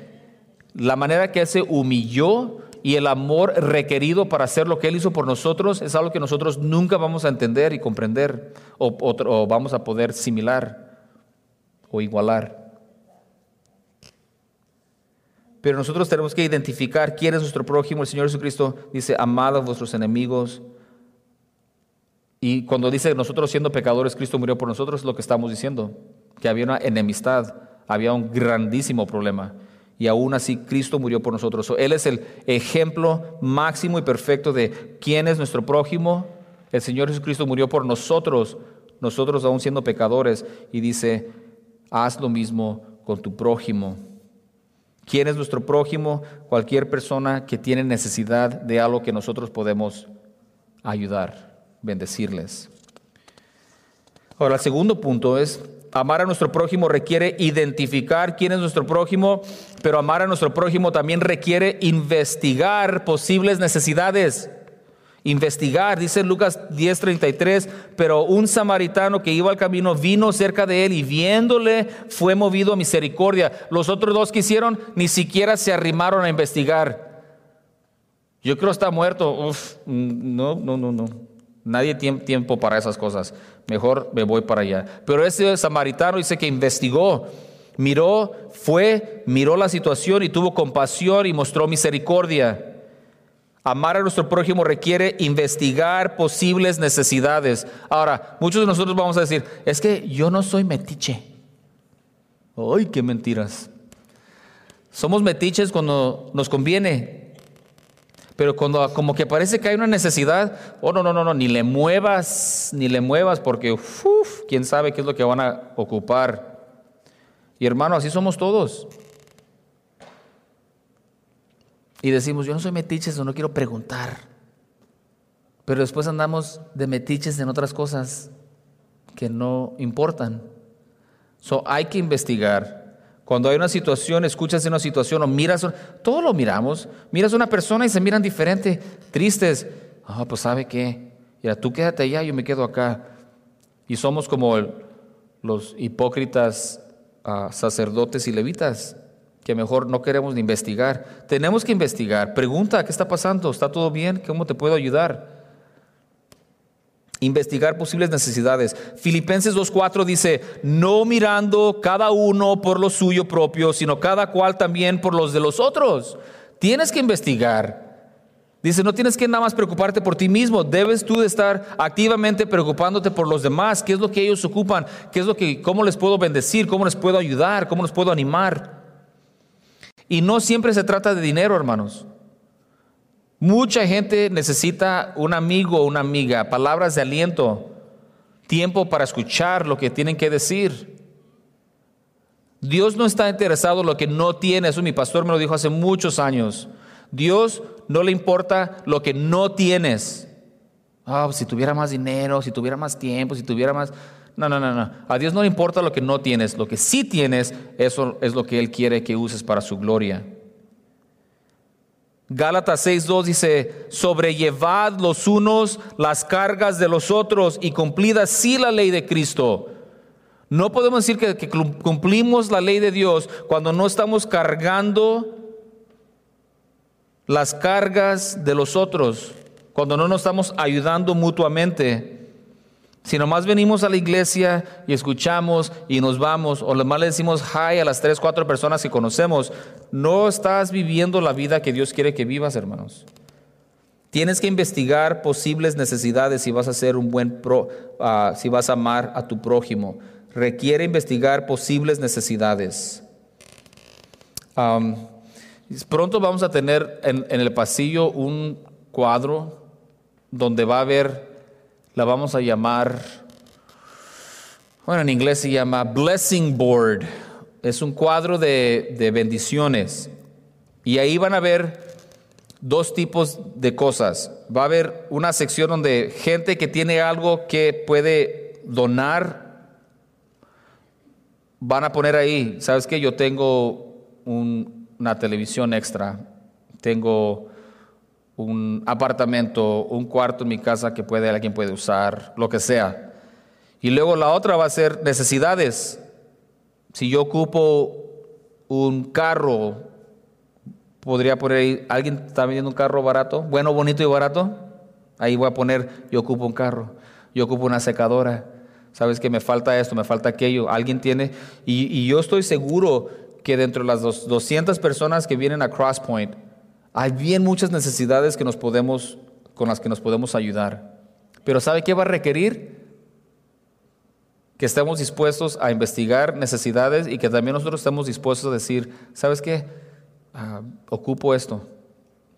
[SPEAKER 1] La manera que Él se humilló y el amor requerido para hacer lo que Él hizo por nosotros es algo que nosotros nunca vamos a entender y comprender o, o vamos a poder similar o igualar. Pero nosotros tenemos que identificar quién es nuestro prójimo. El Señor Jesucristo dice, amad a vuestros enemigos. Y cuando dice nosotros siendo pecadores, Cristo murió por nosotros, es lo que estamos diciendo, que había una enemistad. había un grandísimo problema. Y aún así Cristo murió por nosotros. él es el ejemplo máximo y perfecto de quién es nuestro prójimo. El Señor Jesucristo murió por nosotros, nosotros aún siendo pecadores. Y dice, haz lo mismo con tu prójimo. ¿Quién es nuestro prójimo? Cualquier persona que tiene necesidad de algo que nosotros podemos ayudar, bendecirles. Ahora, el segundo punto es, amar a nuestro prójimo requiere identificar quién es nuestro prójimo, pero amar a nuestro prójimo también requiere investigar posibles necesidades. Investigar, dice Lucas 10:33, pero un samaritano que iba al camino vino cerca de él y viéndole fue movido a misericordia. Los otros dos que hicieron ni siquiera se arrimaron a investigar. Yo creo está muerto. Uf, no, no, no, no. Nadie tiene tiempo para esas cosas. Mejor me voy para allá. Pero ese samaritano dice que investigó, miró, fue, miró la situación y tuvo compasión y mostró misericordia. Amar a nuestro prójimo requiere investigar posibles necesidades. Ahora, muchos de nosotros vamos a decir, es que yo no soy metiche. ¡Ay, qué mentiras! Somos metiches cuando nos conviene, pero cuando como que parece que hay una necesidad, oh no, no, no, no, ni le muevas, ni le muevas, porque quién sabe qué es lo que van a ocupar. Y hermano, así somos todos. Y decimos, yo no soy metiches no quiero preguntar. Pero después andamos de metiches en otras cosas que no importan. So, hay que investigar cuando hay una situación, escuchas una situación o miras, todo lo miramos. Miras a una persona y se miran diferente, tristes. Ah, pues sabe qué. Ya tú quédate allá, yo me quedo acá. Y somos como los hipócritas ah, sacerdotes y levitas, que mejor no queremos ni investigar. Tenemos que investigar. Pregunta, ¿qué está pasando? ¿Está todo bien? ¿Cómo te puedo ayudar? investigar posibles necesidades. Filipenses 2.4 dice, no mirando cada uno por lo suyo propio, sino cada cual también por los de los otros. Tienes que investigar. Dice, no tienes que nada más preocuparte por ti mismo, debes tú de estar activamente preocupándote por los demás, qué es lo que ellos ocupan, qué es lo que, cómo les puedo bendecir, cómo les puedo ayudar, cómo les puedo animar. Y no siempre se trata de dinero, hermanos. Mucha gente necesita un amigo o una amiga, palabras de aliento, tiempo para escuchar lo que tienen que decir. Dios no está interesado en lo que no tiene, eso mi pastor me lo dijo hace muchos años. Dios no le importa lo que no tienes. Ah, si tuviera más dinero, si tuviera más tiempo, si tuviera más... No, no, no, no. A Dios no le importa lo que no tienes. Lo que sí tienes, eso es lo que Él quiere que uses para su gloria. Gálatas 6.2 dice, sobrellevad los unos las cargas de los otros y cumplid así la ley de Cristo. No podemos decir que, que, cumplimos la ley de Dios cuando no estamos cargando las cargas de los otros, cuando no nos estamos ayudando mutuamente. Si nomás venimos a la iglesia y escuchamos y nos vamos, o más le decimos hi a las tres, cuatro personas que conocemos, no estás viviendo la vida que Dios quiere que vivas, hermanos. Tienes que investigar posibles necesidades si vas a ser un buen pro, uh, si vas a amar a tu prójimo. Requiere investigar posibles necesidades. Pronto vamos a tener en, en el pasillo un cuadro donde va a haber la vamos a llamar, bueno, en inglés se llama Blessing Board. Es un cuadro de, de bendiciones. Y ahí van a ver dos tipos de cosas. Va a haber una sección donde gente que tiene algo que puede donar, van a poner ahí, ¿sabes qué? Yo tengo una televisión extra, tengo un apartamento, un cuarto en mi casa que puede, alguien puede usar, lo que sea. Y luego la otra va a ser necesidades. Si yo ocupo un carro, podría poner ahí, ¿alguien está vendiendo un carro barato? Bueno, bonito y barato. Ahí voy a poner, yo ocupo un carro, yo ocupo una secadora. Sabes que me falta esto, me falta aquello. Alguien tiene, y, yo estoy seguro que dentro de las 200 personas que vienen a Crosspoint, hay bien muchas necesidades que nos podemos, con las que nos podemos ayudar. Pero ¿sabe qué va a requerir? que estemos dispuestos a investigar necesidades y que también nosotros estemos dispuestos a decir, ¿sabes qué? Ah, ocupo esto,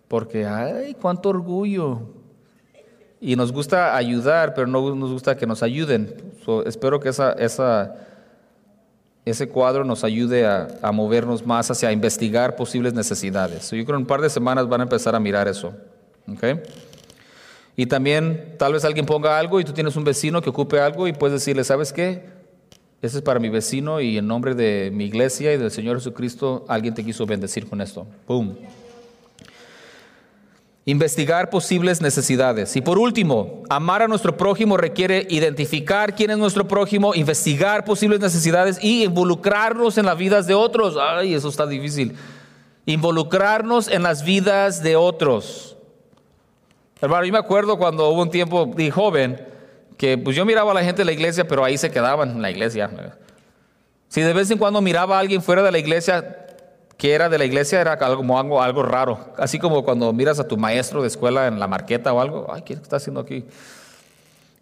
[SPEAKER 1] porque, ay, cuánto orgullo. Y nos gusta ayudar, pero no nos gusta que nos ayuden. espero que esa, esa, ese cuadro nos ayude a, a, movernos más hacia investigar posibles necesidades. yo creo que en un par de semanas van a empezar a mirar eso. ¿okay? Y también tal vez alguien ponga algo y tú tienes un vecino que ocupe algo y puedes decirle, ¿sabes qué? Ese es para mi vecino y en nombre de mi iglesia y del Señor Jesucristo, alguien te quiso bendecir con esto. ¡Pum! Investigar posibles necesidades. Y por último, amar a nuestro prójimo requiere identificar quién es nuestro prójimo, investigar posibles necesidades y involucrarnos en las vidas de otros. Ay, eso está difícil. Involucrarnos en las vidas de otros. Hermano, yo me acuerdo cuando hubo un tiempo de joven que pues yo miraba a la gente de la iglesia, pero ahí se quedaban en la iglesia. Si de vez en cuando miraba a alguien fuera de la iglesia, que era de la iglesia, era como algo, algo raro. Así como cuando miras a tu maestro de escuela en la marqueta o algo, ay, ¿qué está haciendo aquí?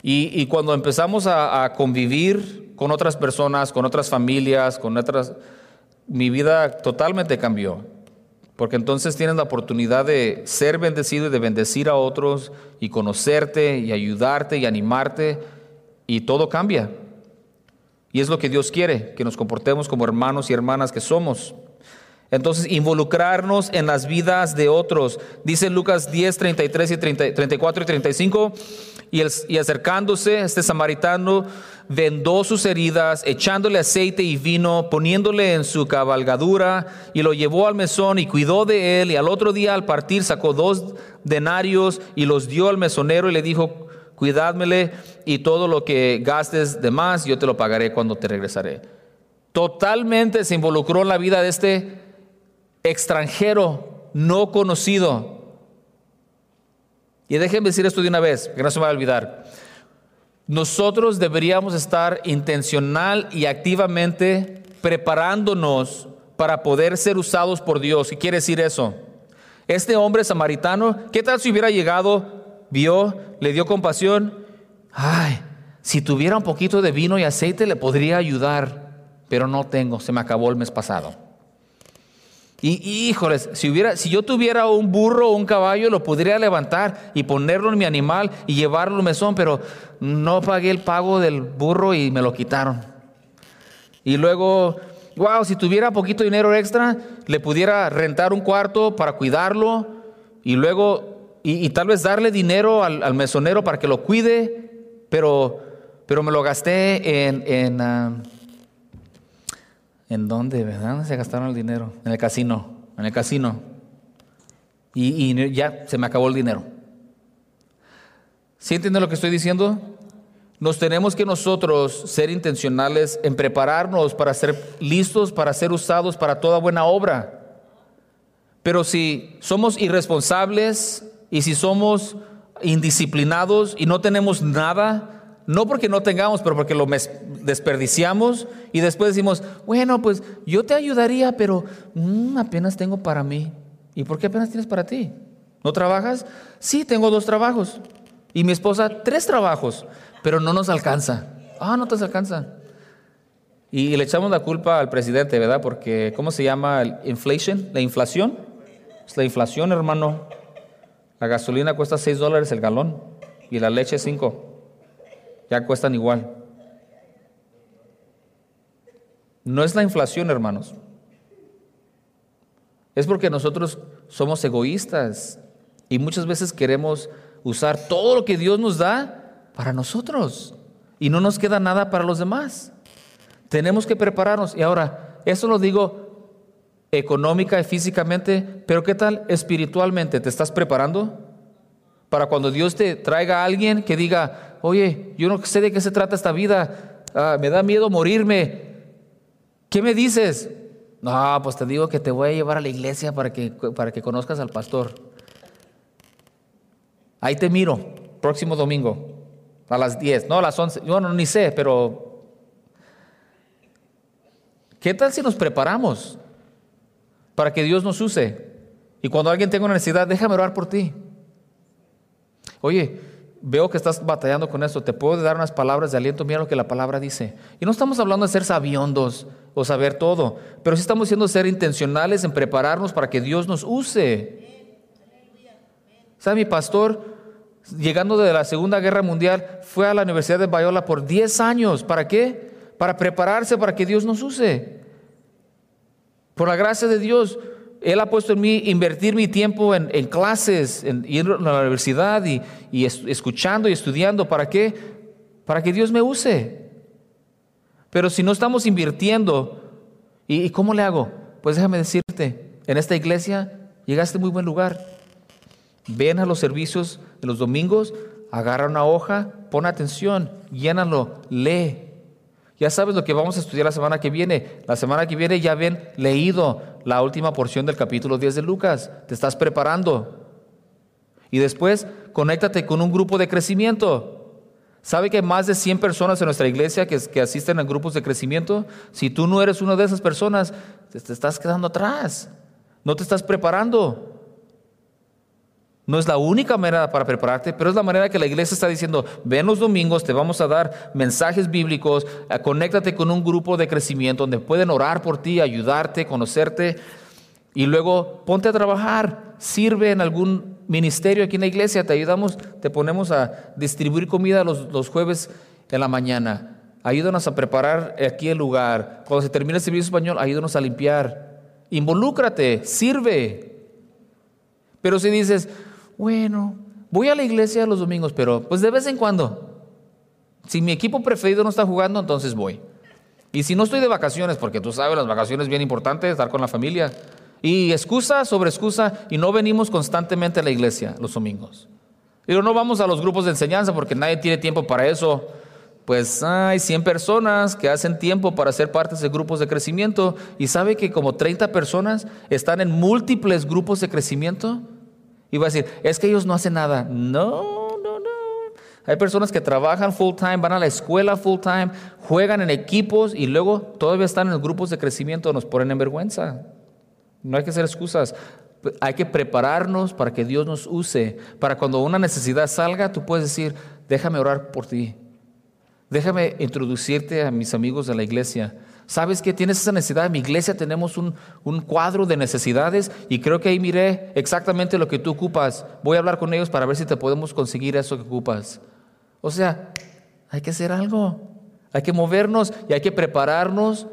[SPEAKER 1] Y, cuando empezamos a, a, convivir con otras personas, con otras familias, con otras, mi vida totalmente cambió. Porque entonces tienes la oportunidad de ser bendecido y de bendecir a otros y conocerte y ayudarte y animarte y todo cambia. Y es lo que Dios quiere, que nos comportemos como hermanos y hermanas que somos. Entonces, involucrarnos en las vidas de otros. Dice Lucas 10, 33 y 34 y 35. Y, y acercándose, este samaritano vendó sus heridas, echándole aceite y vino, poniéndole en su cabalgadura, y lo llevó al mesón y cuidó de él. Y al otro día, al partir, sacó dos denarios y los dio al mesonero y le dijo: Cuidádmele y todo lo que gastes de más, yo te lo pagaré cuando te regresaré. Totalmente se involucró en la vida de este extranjero, no conocido. Y déjenme decir esto de una vez, que no se me va a olvidar. Nosotros deberíamos estar intencional y activamente preparándonos para poder ser usados por Dios. ¿Qué quiere decir eso? Este hombre samaritano, ¿qué tal si hubiera llegado, vio, le dio compasión? Ay, si tuviera un poquito de vino y aceite le podría ayudar, pero no tengo, se me acabó el mes pasado. Y híjoles, si, hubiera, si yo tuviera un burro o un caballo, lo podría levantar y ponerlo en mi animal y llevarlo al mesón, pero no pagué el pago del burro y me lo quitaron. Y luego, wow, si tuviera poquito dinero extra, le pudiera rentar un cuarto para cuidarlo y luego, y, tal vez darle dinero al, mesonero para que lo cuide, pero, pero me lo gasté en, en ah, ¿En dónde? ¿Verdad? ¿Dónde se gastaron el dinero? En el casino. En el casino. Y, ya se me acabó el dinero. ¿Sí entienden lo que estoy diciendo? Nos tenemos que nosotros ser intencionales en prepararnos para ser listos, para ser usados para toda buena obra. Pero si somos irresponsables y si somos indisciplinados y no tenemos nada, no porque no tengamos, pero porque lo desperdiciamos y después decimos, bueno, pues yo te ayudaría, pero mm, apenas tengo para mí. ¿Y por qué apenas tienes para ti? ¿No trabajas? Sí, tengo dos trabajos. Y mi esposa, tres trabajos, pero no nos alcanza. Ah, no te alcanza. Y le echamos la culpa al presidente, ¿verdad? Porque, ¿cómo se llama? inflation, la inflación. Es la inflación, hermano. La gasolina cuesta 6 dólares el galón y la leche 5 ya cuestan igual. No es la inflación, hermanos. Es porque nosotros somos egoístas y muchas veces queremos usar todo lo que Dios nos da para nosotros y no nos queda nada para los demás. Tenemos que prepararnos. Y ahora, eso lo digo económica y físicamente, pero ¿qué tal espiritualmente? ¿Te estás preparando? Para cuando Dios te traiga a alguien que diga, oye, yo no sé de qué se trata esta vida, ah, me da miedo morirme. ¿Qué me dices? No, pues te digo que te voy a llevar a la iglesia para que, para que conozcas al pastor. Ahí te miro, próximo domingo, a las 10, no a las 11, yo no ni sé, pero ¿qué tal si nos preparamos para que Dios nos use? Y cuando alguien tenga una necesidad, déjame orar por ti. Oye, veo que estás batallando con esto, te puedo dar unas palabras de aliento, mira lo que la palabra dice. Y no estamos hablando de ser sabiondos o saber todo, pero sí estamos siendo ser intencionales en prepararnos para que Dios nos use. ¿Sabe mi pastor? Llegando de la Segunda Guerra Mundial, fue a la Universidad de Bayola por 10 años. ¿Para qué? Para prepararse para que Dios nos use. Por la gracia de Dios, él ha puesto en mí invertir mi tiempo en, clases, en ir a la universidad y, escuchando y estudiando. ¿Para qué? Para que Dios me use. Pero si no estamos invirtiendo, ¿y, cómo le hago? Pues déjame decirte, en esta iglesia llegaste a muy buen lugar. Ven a los servicios de los domingos, agarra una hoja, pon atención, llénalo, lee. Ya sabes lo que vamos a estudiar la semana que viene. La semana que viene ya ven leído la última porción del capítulo 10 de Lucas. Te estás preparando. Y después, conéctate con un grupo de crecimiento. ¿Sabe que hay más de 100 personas en nuestra iglesia que, que asisten a grupos de crecimiento? Si tú no eres una de esas personas, te estás quedando atrás. No te estás preparando. No es la única manera para prepararte, pero es la manera que la iglesia está diciendo, ven los domingos, te vamos a dar mensajes bíblicos, eh, conéctate con un grupo de crecimiento donde pueden orar por ti, ayudarte, conocerte, y luego ponte a trabajar, sirve en algún ministerio aquí en la iglesia, te ayudamos, te ponemos a distribuir comida los, los jueves en la mañana, ayúdanos a preparar aquí el lugar, cuando se termine el servicio español, ayúdanos a limpiar, involúcrate, sirve. Pero si dices, bueno, voy a la iglesia los domingos, pero pues de vez en cuando. Si mi equipo preferido no está jugando, entonces voy. Y si no estoy de vacaciones, porque tú sabes, las vacaciones es bien importante, estar con la familia. Y excusa sobre excusa, y no venimos constantemente a la iglesia los domingos. Y no vamos a los grupos de enseñanza porque nadie tiene tiempo para eso. Pues hay 100 personas que hacen tiempo para ser parte de grupos de crecimiento y sabe que como 30 personas están en múltiples grupos de crecimiento. Y va a decir, es que ellos no hacen nada. No, no, no. Hay personas que trabajan full time, van a la escuela full time, juegan en equipos y luego todavía están en los grupos de crecimiento, nos ponen en vergüenza. No hay que hacer excusas. Hay que prepararnos para que Dios nos use. Para cuando una necesidad salga, tú puedes decir, déjame orar por ti. Déjame introducirte a mis amigos de la iglesia. ¿Sabes que tienes esa necesidad? En mi iglesia tenemos un, cuadro de necesidades y creo que ahí miré exactamente lo que tú ocupas. Voy a hablar con ellos para ver si te podemos conseguir eso que ocupas. O sea, hay que hacer algo. Hay que movernos y hay que prepararnos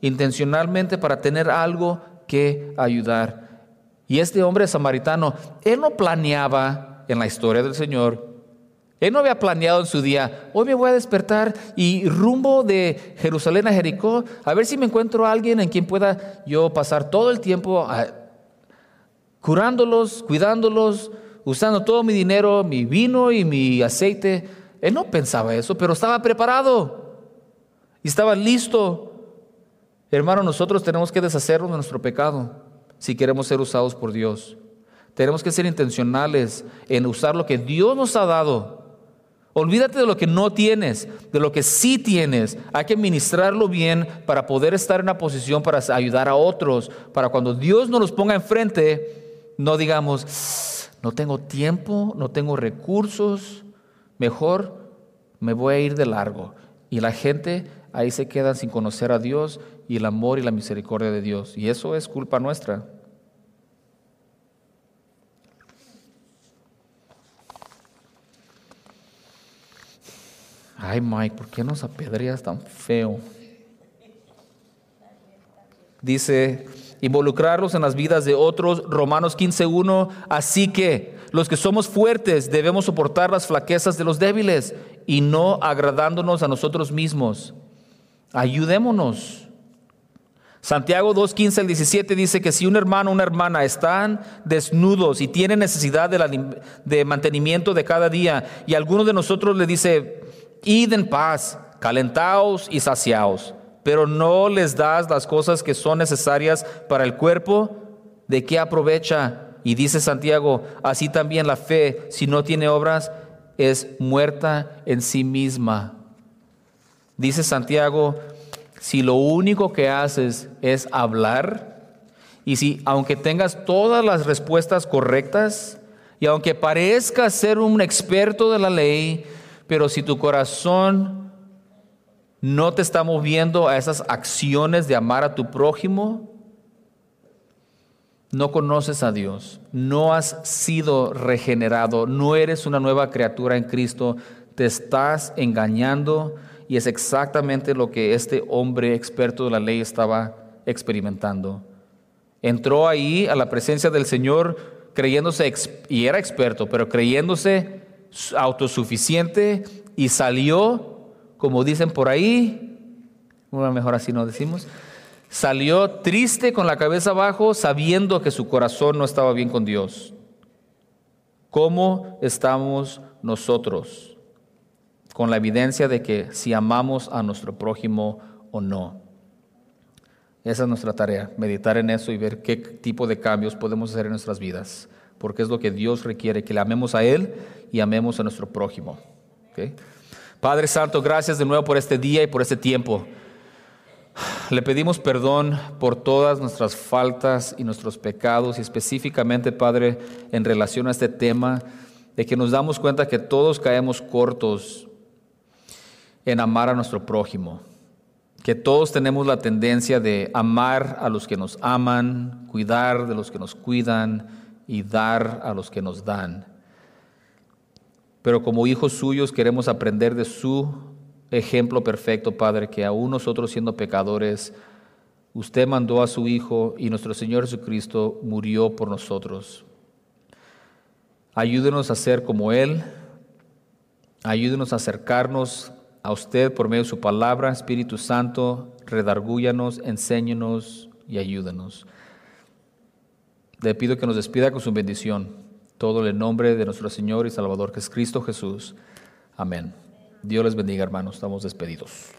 [SPEAKER 1] intencionalmente para tener algo que ayudar. Y este hombre samaritano, él no planeaba en la historia del Señor él no había planeado en su día, hoy me voy a despertar y rumbo de Jerusalén a Jericó, a ver si me encuentro a alguien en quien pueda yo pasar todo el tiempo ah, curándolos, cuidándolos, usando todo mi dinero, mi vino y mi aceite. Él no pensaba eso, pero estaba preparado y estaba listo. Hermano, nosotros tenemos que deshacernos de nuestro pecado si queremos ser usados por Dios. Tenemos que ser intencionales en usar lo que Dios nos ha dado Olvídate de lo que no tienes, de lo que sí tienes. Hay que ministrarlo bien para poder estar en una posición para ayudar a otros, para cuando Dios nos los ponga enfrente, no digamos, no tengo tiempo, no tengo recursos, mejor me voy a ir de largo. Y la gente ahí se queda sin conocer a Dios y el amor y la misericordia de Dios. Y eso es culpa nuestra. Ay, Mike, ¿por qué nos apedreas tan feo? Dice, involucrarlos en las vidas de otros, Romanos 15.1, así que los que somos fuertes debemos soportar las flaquezas de los débiles y no agradándonos a nosotros mismos. Ayudémonos. Santiago 2.15 al 17 dice que si un hermano o una hermana están desnudos y tienen necesidad de, de mantenimiento de cada día y alguno de nosotros le dice, id en paz, calentaos y saciaos, pero no les das las cosas que son necesarias para el cuerpo, ¿de qué aprovecha? Y dice Santiago, así también la fe, si no tiene obras, es muerta en sí misma. Dice Santiago, si lo único que haces es hablar, y si aunque tengas todas las respuestas correctas, Y aunque parezca ser un experto de la ley, pero si tu corazón no te está moviendo a esas acciones de amar a tu prójimo, no conoces a Dios, no has sido regenerado, no eres una nueva criatura en Cristo, te estás engañando y es exactamente lo que este hombre experto de la ley estaba experimentando. Entró ahí a la presencia del Señor creyéndose, y era experto, pero creyéndose autosuficiente y salió, como dicen por ahí, mejor así no decimos, salió triste con la cabeza abajo sabiendo que su corazón no estaba bien con Dios. ¿Cómo estamos nosotros? Con la evidencia de que si amamos a nuestro prójimo o no. Esa es nuestra tarea, meditar en eso y ver qué tipo de cambios podemos hacer en nuestras vidas, porque es lo que Dios requiere, que le amemos a Él y amemos a nuestro prójimo. Padre Santo, gracias de nuevo por este día y por este tiempo. Le pedimos perdón por todas nuestras faltas y nuestros pecados y específicamente, Padre, en relación a este tema, de que nos damos cuenta que todos caemos cortos en amar a nuestro prójimo que todos tenemos la tendencia de amar a los que nos aman, cuidar de los que nos cuidan y dar a los que nos dan. Pero como hijos suyos queremos aprender de su ejemplo perfecto, Padre, que aún nosotros siendo pecadores, usted mandó a su Hijo y nuestro Señor Jesucristo murió por nosotros. Ayúdenos a ser como Él, ayúdenos a acercarnos a usted por medio de su palabra, Espíritu Santo, redargúyanos, enséñenos y ayúdanos. Le pido que nos despida con su bendición. Todo en el nombre de nuestro Señor y Salvador, que es Cristo Jesús. Amén. Dios les bendiga, hermanos. Estamos despedidos.